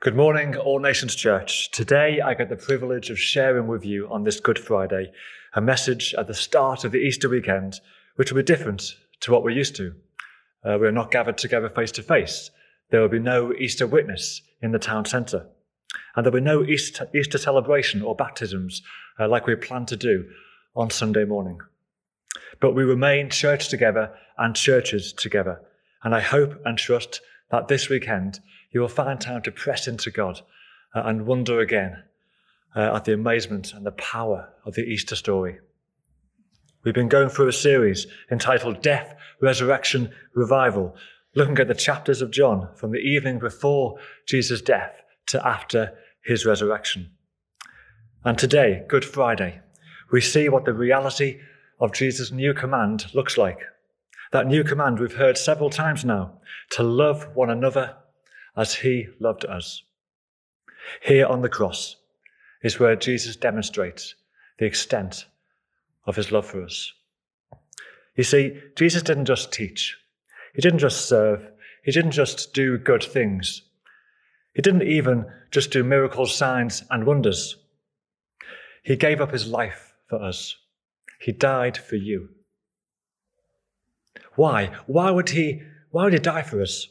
Good morning, All Nations Church. Today I get the privilege of sharing with you on this Good Friday a message at the start of the Easter weekend, which will be different to what we're used to. Uh, we're not gathered together face to face. There will be no Easter witness in the town centre. And there will be no Easter, Easter celebration or baptisms uh, like we plan to do on Sunday morning. But we remain church together and churches together. And I hope and trust that this weekend you will find time to press into God uh, and wonder again uh, at the amazement and the power of the Easter story. We've been going through a series entitled Death, Resurrection, Revival, looking at the chapters of John from the evening before Jesus' death to after his resurrection. And today, Good Friday, we see what the reality of Jesus' new command looks like. That new command we've heard several times now to love one another as he loved us. Here on the cross is where Jesus demonstrates the extent of his love for us. You see, Jesus didn't just teach, he didn't just serve, he didn't just do good things, he didn't even just do miracles, signs, and wonders. He gave up his life for us. He died for you. Why? Why would he, why would he die for us?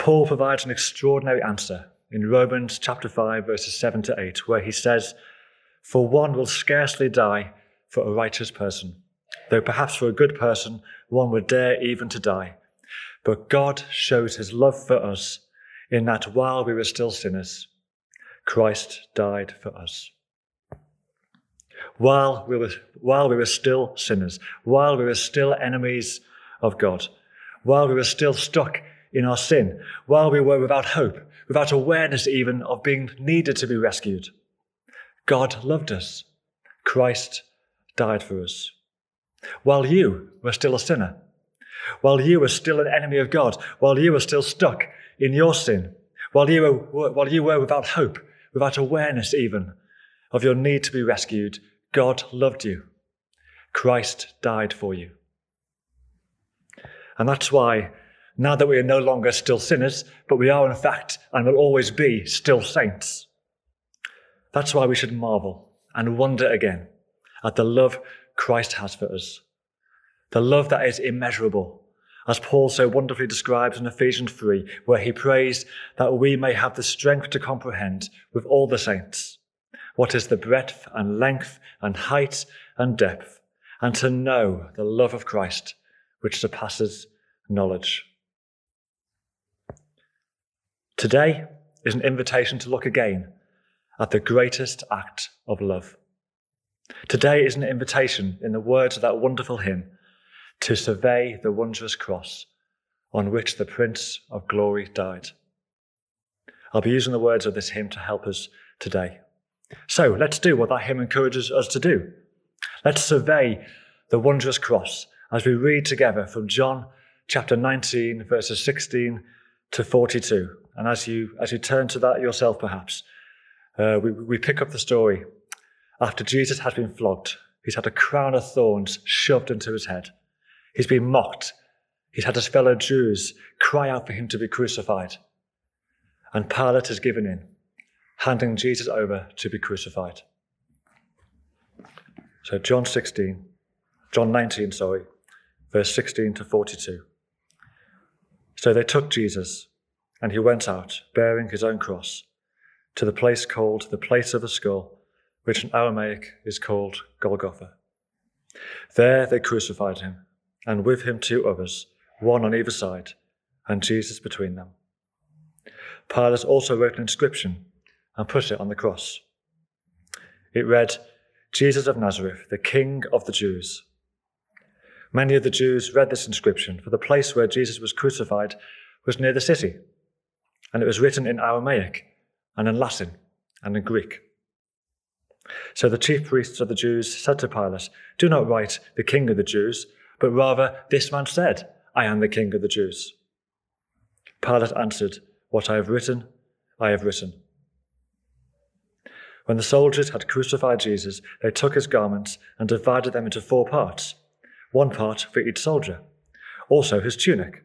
Paul provides an extraordinary answer in Romans chapter 5, verses 7 to 8, where he says, For one will scarcely die for a righteous person, though perhaps for a good person one would dare even to die. But God shows his love for us in that while we were still sinners, Christ died for us. While we were, while we were still sinners, while we were still enemies of God, while we were still stuck in our sin, while we were without hope, without awareness even of being needed to be rescued. God loved us. Christ died for us. While you were still a sinner, while you were still an enemy of God, while you were still stuck in your sin, while you were, while you were without hope, without awareness even of your need to be rescued, God loved you. Christ died for you. And that's why now that we are no longer still sinners, but we are in fact and will always be still saints. That's why we should marvel and wonder again at the love Christ has for us. The love that is immeasurable, as Paul so wonderfully describes in Ephesians 3, where he prays that we may have the strength to comprehend with all the saints what is the breadth and length and height and depth, and to know the love of Christ, which surpasses knowledge. Today is an invitation to look again at the greatest act of love. Today is an invitation, in the words of that wonderful hymn, to survey the wondrous cross on which the Prince of Glory died. I'll be using the words of this hymn to help us today. So let's do what that hymn encourages us to do. Let's survey the wondrous cross as we read together from John chapter 19, verses 16 to 42. And as you, as you turn to that yourself, perhaps, uh, we, we pick up the story. After Jesus has been flogged, he's had a crown of thorns shoved into his head. He's been mocked. He's had his fellow Jews cry out for him to be crucified. And Pilate has given in, handing Jesus over to be crucified. So John 16, John 19, sorry, verse 16 to 42. So they took Jesus and he went out, bearing his own cross, to the place called the place of the skull, which in Aramaic is called Golgotha. There they crucified him, and with him two others, one on either side, and Jesus between them. Pilate also wrote an inscription and put it on the cross. It read, Jesus of Nazareth, the King of the Jews. Many of the Jews read this inscription, for the place where Jesus was crucified was near the city and it was written in Aramaic and in Latin and in Greek. So the chief priests of the Jews said to Pilate, Do not write the king of the Jews, but rather, this man said, I am the king of the Jews. Pilate answered, What I have written, I have written. When the soldiers had crucified Jesus, they took his garments and divided them into four parts, one part for each soldier, also his tunic.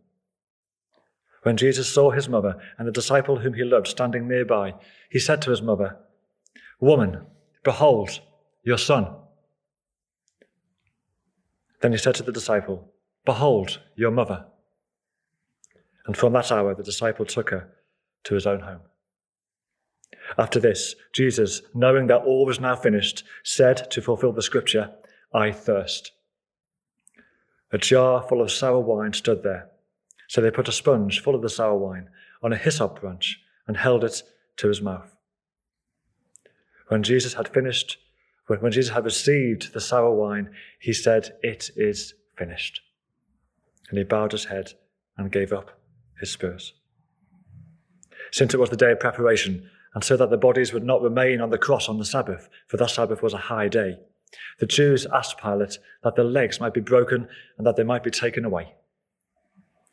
When Jesus saw his mother and the disciple whom he loved standing nearby, he said to his mother, Woman, behold, your son. Then he said to the disciple, Behold, your mother. And from that hour the disciple took her to his own home. After this, Jesus, knowing that all was now finished, said to fulfill the scripture, I thirst. A jar full of sour wine stood there. So they put a sponge full of the sour wine on a hyssop branch and held it to his mouth. When Jesus had finished, when Jesus had received the sour wine, he said, It is finished. And he bowed his head and gave up his spirit. Since it was the day of preparation, and so that the bodies would not remain on the cross on the Sabbath, for that Sabbath was a high day, the Jews asked Pilate that the legs might be broken and that they might be taken away.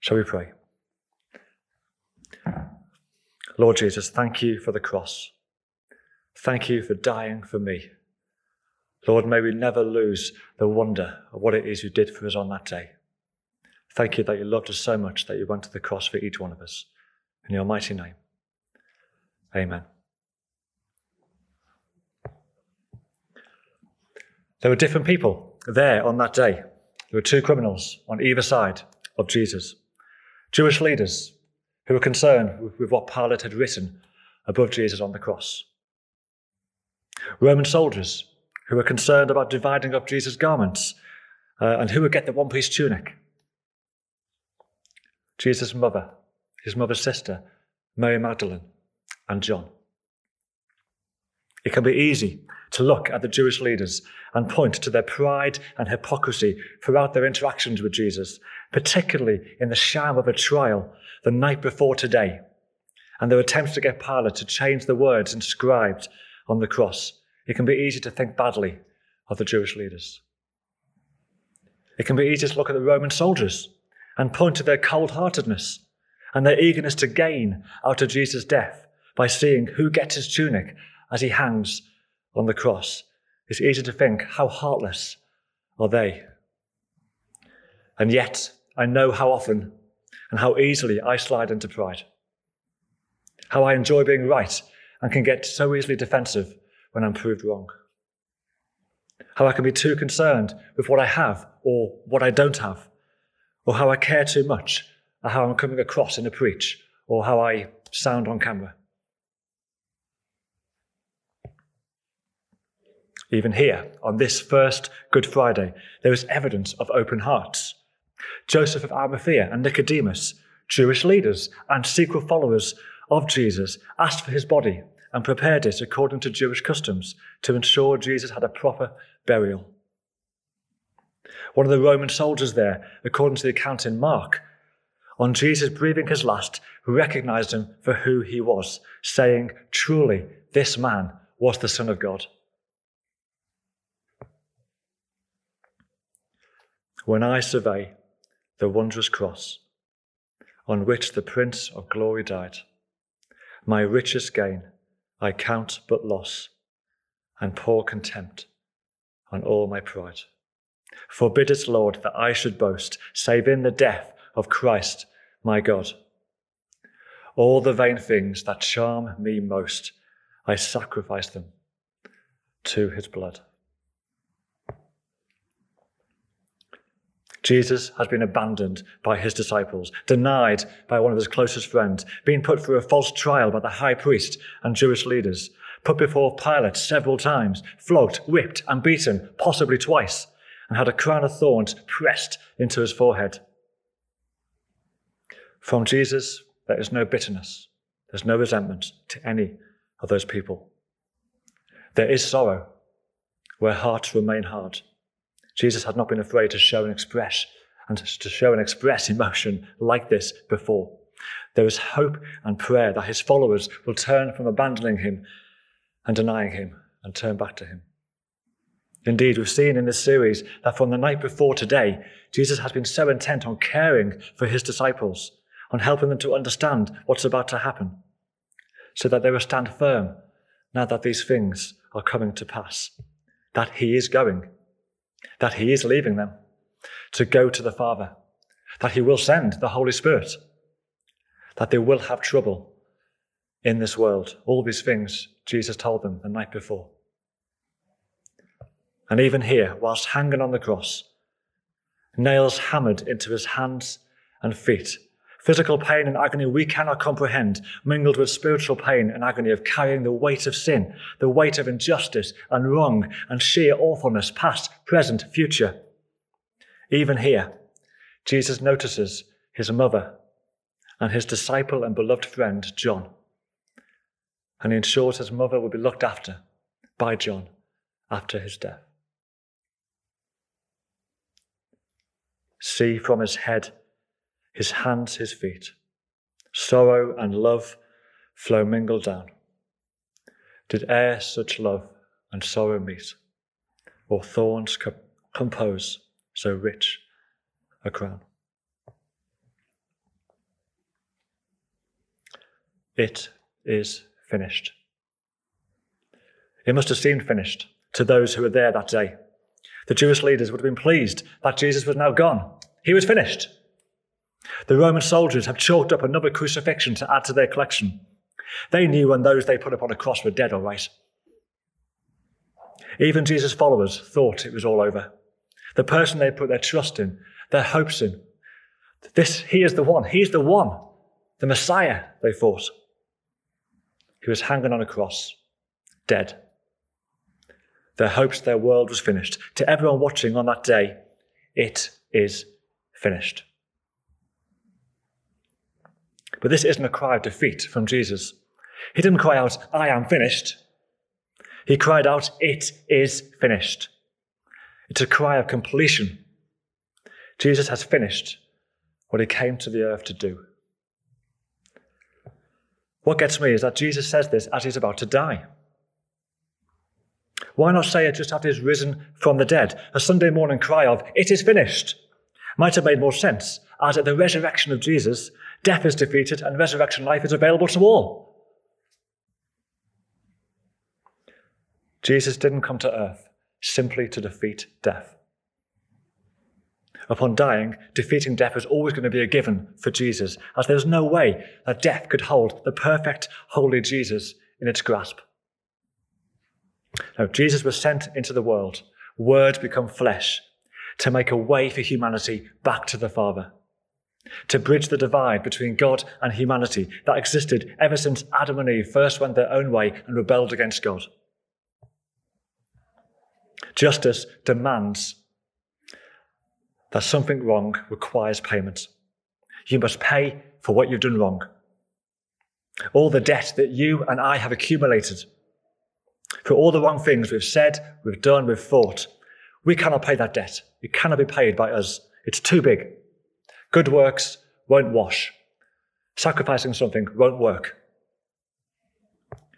Shall we pray? Lord Jesus, thank you for the cross. Thank you for dying for me. Lord, may we never lose the wonder of what it is you did for us on that day. Thank you that you loved us so much that you went to the cross for each one of us. In your mighty name. Amen. There were different people there on that day. There were two criminals on either side of Jesus. Jewish leaders who were concerned with what Pilate had written above Jesus on the cross. Roman soldiers who were concerned about dividing up Jesus' garments uh, and who would get the one piece tunic. Jesus' mother, his mother's sister, Mary Magdalene, and John. It can be easy to look at the Jewish leaders and point to their pride and hypocrisy throughout their interactions with Jesus, particularly in the sham of a trial the night before today, and their attempts to get Pilate to change the words inscribed on the cross. It can be easy to think badly of the Jewish leaders. It can be easy to look at the Roman soldiers and point to their cold heartedness and their eagerness to gain out of Jesus' death by seeing who gets his tunic as he hangs on the cross. It's easy to think, how heartless are they? And yet, I know how often and how easily I slide into pride. How I enjoy being right and can get so easily defensive when I'm proved wrong. How I can be too concerned with what I have or what I don't have, or how I care too much, or how I'm coming across in a preach, or how I sound on camera. Even here, on this first Good Friday, there is evidence of open hearts. Joseph of Arimathea and Nicodemus, Jewish leaders and secret followers of Jesus, asked for his body and prepared it according to Jewish customs to ensure Jesus had a proper burial. One of the Roman soldiers there, according to the account in Mark, on Jesus breathing his last, recognized him for who he was, saying, Truly, this man was the Son of God. When I survey the wondrous cross on which the Prince of Glory died, my richest gain I count but loss and pour contempt on all my pride. Forbid it, Lord, that I should boast, save in the death of Christ my God. All the vain things that charm me most, I sacrifice them to his blood. Jesus has been abandoned by his disciples, denied by one of his closest friends, been put through a false trial by the high priest and Jewish leaders, put before Pilate several times, flogged, whipped, and beaten, possibly twice, and had a crown of thorns pressed into his forehead. From Jesus, there is no bitterness, there's no resentment to any of those people. There is sorrow where hearts remain hard. Jesus had not been afraid to show and express and to show and express emotion like this before. There is hope and prayer that his followers will turn from abandoning him and denying him and turn back to him. Indeed, we've seen in this series that from the night before today, Jesus has been so intent on caring for his disciples, on helping them to understand what's about to happen, so that they will stand firm now that these things are coming to pass, that he is going, that he is leaving them to go to the Father, that he will send the Holy Spirit, that they will have trouble in this world. All these things Jesus told them the night before. And even here, whilst hanging on the cross, nails hammered into his hands and feet, physical pain and agony we cannot comprehend, mingled with spiritual pain and agony of carrying the weight of sin, the weight of injustice and wrong and sheer awfulness, past, present, future. Even here, Jesus notices his mother and his disciple and beloved friend, John. And he ensures his mother will be looked after by John after his death. See from his head, his hands, his feet. Sorrow and love flow mingled down. Did e'er such love and sorrow meet, or thorns co- compose so rich a crown? It is finished. It must have seemed finished to those who were there that day. The Jewish leaders would have been pleased that Jesus was now gone. He was finished. The Roman soldiers have chalked up another crucifixion to add to their collection. They knew when those they put upon a cross were dead, all right. Even Jesus' followers thought it was all over. The person they put their trust in, their hopes in. This, he is the one. He's the one. The Messiah, they thought. He was hanging on a cross, dead. Their hopes, their world was finished. To everyone watching on that day, it is finished. But this isn't a cry of defeat from Jesus. He didn't cry out, I am finished. He cried out, It is finished. It's a cry of completion. Jesus has finished what he came to the earth to do. What gets me is that Jesus says this as he's about to die. Why not say it just after he's risen from the dead? A Sunday morning cry of, It is finished, might have made more sense, as at the resurrection of Jesus, death is defeated and resurrection life is available to all. Jesus didn't come to earth simply to defeat death. Upon dying, defeating death was always going to be a given for Jesus, as there was no way that death could hold the perfect, holy Jesus in its grasp. Now, Jesus was sent into the world, Word become flesh, to make a way for humanity back to the Father, to bridge the divide between God and humanity that existed ever since Adam and Eve first went their own way and rebelled against God. Justice demands that something wrong requires payment. You must pay for what you've done wrong. all the debt that you and I have accumulated, for all the wrong things we've said, we've done, we've thought. We cannot pay that debt. It cannot be paid by us. It's too big. Good works won't wash. Sacrificing something won't work.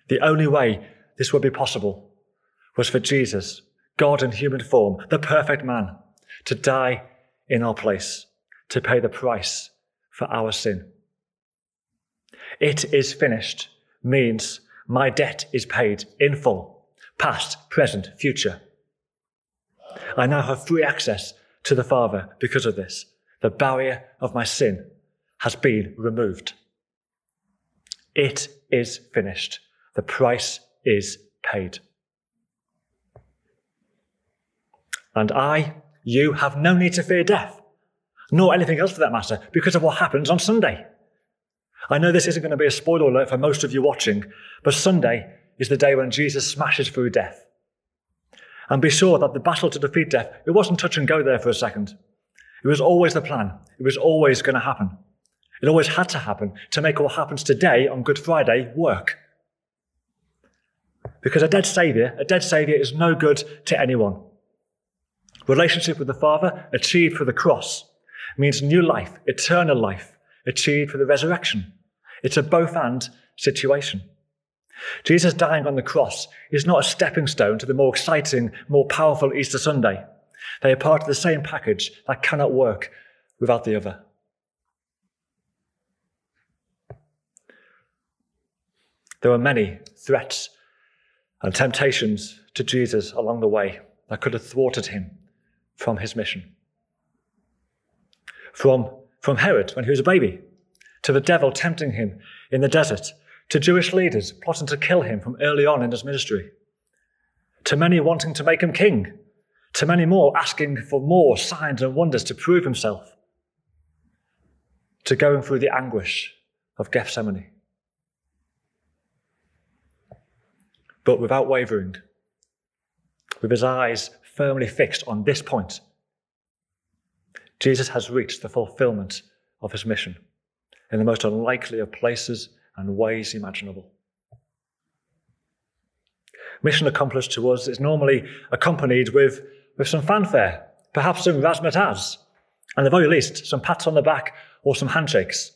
The only way this would be possible was for Jesus, God in human form, the perfect man, to die in our place, to pay the price for our sin. It is finished means my debt is paid in full, past, present, future. I now have free access to the Father because of this. The barrier of my sin has been removed. It is finished. The price is paid. And I, you, have no need to fear death, nor anything else for that matter, because of what happens on Sunday. I know this isn't going to be a spoiler alert for most of you watching, but Sunday is the day when Jesus smashes through death. And be sure that the battle to defeat death, it wasn't touch and go there for a second. It was always the plan. It was always going to happen. It always had to happen to make what happens today on Good Friday work. Because a dead Saviour, a dead Saviour is no good to anyone. Relationship with the Father, achieved through the cross, means new life, eternal life, achieved through the resurrection. It's a both and situation. Jesus dying on the cross is not a stepping stone to the more exciting, more powerful Easter Sunday. They are part of the same package that cannot work without the other. There were many threats and temptations to Jesus along the way that could have thwarted him from his mission. From, from Herod when he was a baby, to the devil tempting him in the desert, to Jewish leaders plotting to kill him from early on in his ministry, to many wanting to make him king, to many more asking for more signs and wonders to prove himself, to going through the anguish of Gethsemane. But without wavering, with his eyes firmly fixed on this point, Jesus has reached the fulfillment of his mission in the most unlikely of places and ways imaginable. Mission accomplished to us is normally accompanied with, with some fanfare, perhaps some razzmatazz, and at the very least, some pats on the back or some handshakes.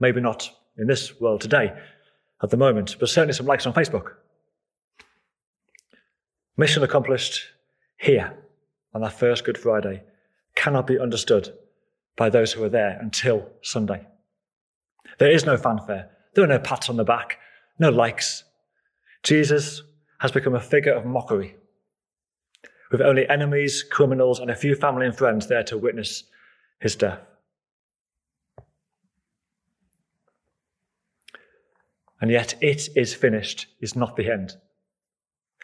Maybe not in this world today at the moment, but certainly some likes on Facebook. Mission accomplished here on that first Good Friday cannot be understood by those who are there until Sunday. There is no fanfare. There are no pats on the back, no likes. Jesus has become a figure of mockery, with only enemies, criminals, and a few family and friends there to witness his death. And yet, it is finished is not the end.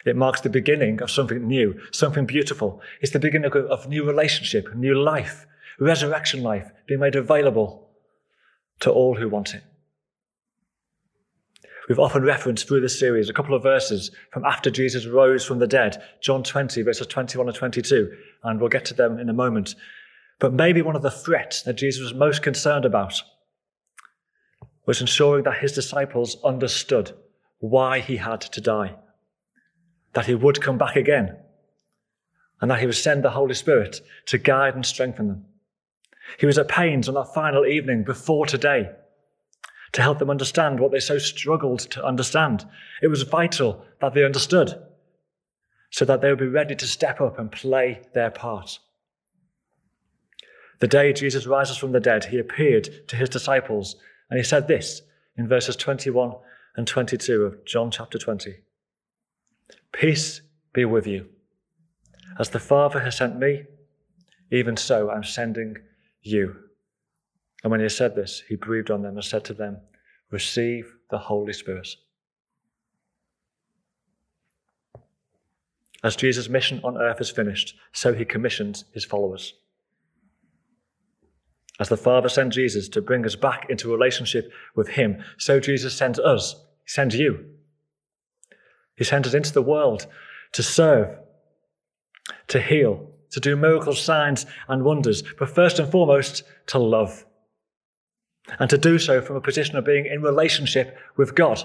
It marks the beginning of something new, something beautiful. It's the beginning of new relationship, new life, resurrection life being made available to all who want it. We've often referenced through this series a couple of verses from after Jesus rose from the dead, John 20, verses 21 and 22, and we'll get to them in a moment. But maybe one of the threats that Jesus was most concerned about was ensuring that his disciples understood why he had to die that he would come back again and that he would send the Holy Spirit to guide and strengthen them. He was at pains on that final evening before today to help them understand what they so struggled to understand. It was vital that they understood so that they would be ready to step up and play their part. The day Jesus rises from the dead, he appeared to his disciples and he said this in verses 21 and 22 of John chapter 20. Peace be with you. As the Father has sent me, even so I'm sending you. And when he said this, he breathed on them and said to them, Receive the Holy Spirit. As Jesus' mission on earth is finished, so he commissions his followers. As the Father sent Jesus to bring us back into relationship with him, so Jesus sends us, he sends you he sent us into the world to serve, to heal, to do miracles, signs, and wonders, but first and foremost, to love. And to do so from a position of being in relationship with God,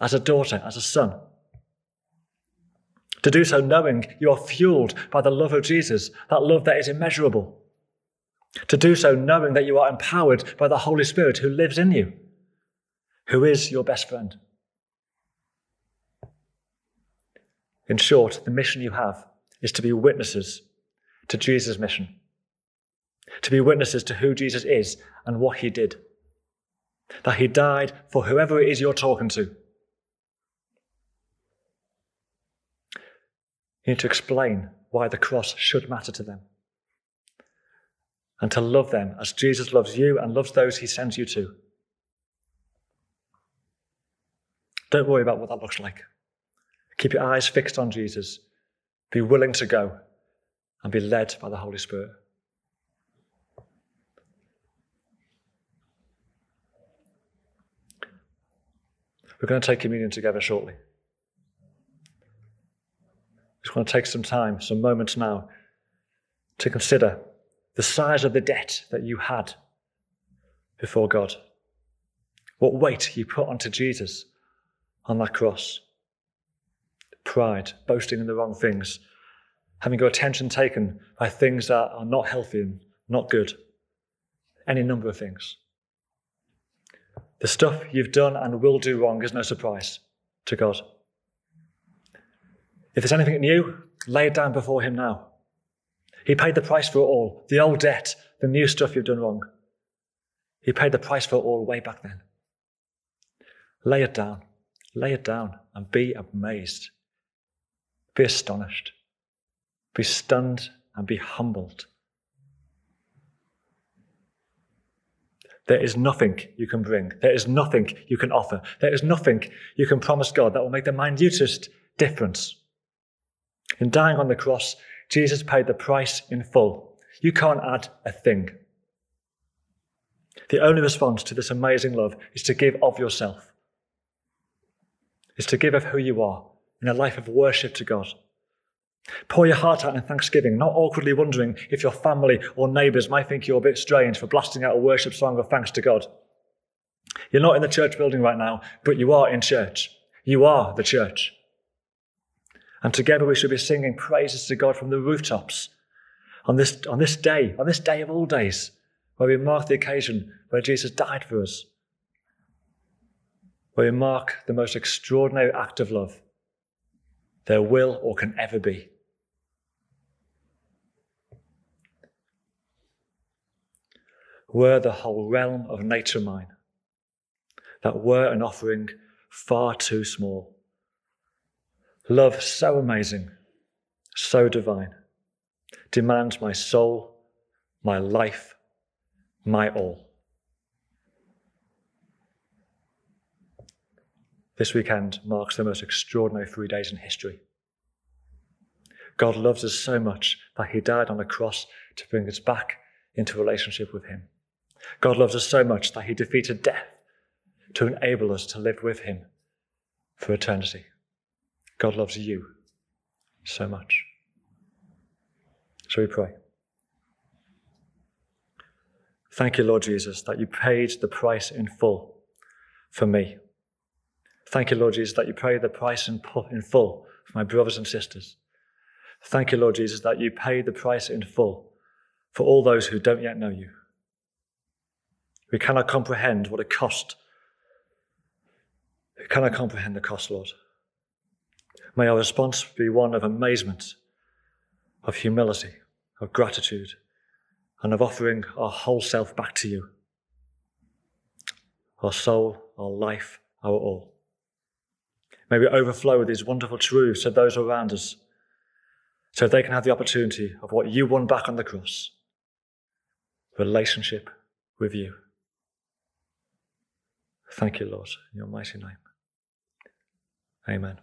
as a daughter, as a son. To do so knowing you are fueled by the love of Jesus, that love that is immeasurable. To do so knowing that you are empowered by the Holy Spirit who lives in you, who is your best friend. In short, the mission you have is to be witnesses to Jesus' mission, to be witnesses to who Jesus is and what he did. That he died for whoever it is you're talking to. You need to explain why the cross should matter to them. And to love them as Jesus loves you and loves those he sends you to. Don't worry about what that looks like. Keep your eyes fixed on Jesus. Be willing to go and be led by the Holy Spirit. We're going to take communion together shortly. Just want to take some time, some moments now, to consider the size of the debt that you had before God. What weight you put onto Jesus on that cross pride, boasting in the wrong things, having your attention taken by things that are not healthy and not good. Any number of things. The stuff you've done and will do wrong is no surprise to God. If there's anything new, lay it down before Him now. He paid the price for it all the old debt, the new stuff you've done wrong. He paid the price for it all way back then. Lay it down. Lay it down and be amazed be astonished, be stunned, and be humbled. There is nothing you can bring. There is nothing you can offer. There is nothing you can promise God that will make the minutest difference. In dying on the cross, Jesus paid the price in full. You can't add a thing. The only response to this amazing love is to give of yourself, is to give of who you are, in a life of worship to God. Pour your heart out in thanksgiving, not awkwardly wondering if your family or neighbours might think you're a bit strange for blasting out a worship song of thanks to God. You're not in the church building right now, but you are in church. You are the church. And together we should be singing praises to God from the rooftops on this, on this day, on this day of all days, where we mark the occasion where Jesus died for us, where we mark the most extraordinary act of love there will or can ever be. Were the whole realm of nature mine, that were an offering far too small. Love so amazing, so divine, demands my soul, my life, my all. This weekend marks the most extraordinary three days in history. God loves us so much that he died on the cross to bring us back into relationship with him. God loves us so much that he defeated death to enable us to live with him for eternity. God loves you so much. Shall we pray? Thank you, Lord Jesus, that you paid the price in full for me. Thank you, Lord Jesus, that you paid the price in, in full for my brothers and sisters. Thank you, Lord Jesus, that you paid the price in full for all those who don't yet know you. We cannot comprehend what it cost. We cannot comprehend the cost, Lord. May our response be one of amazement, of humility, of gratitude, and of offering our whole self back to you our soul, our life, our all. May we overflow with these wonderful truths to those around us so they can have the opportunity of what you won back on the cross relationship with you. Thank you, Lord, in your mighty name. Amen.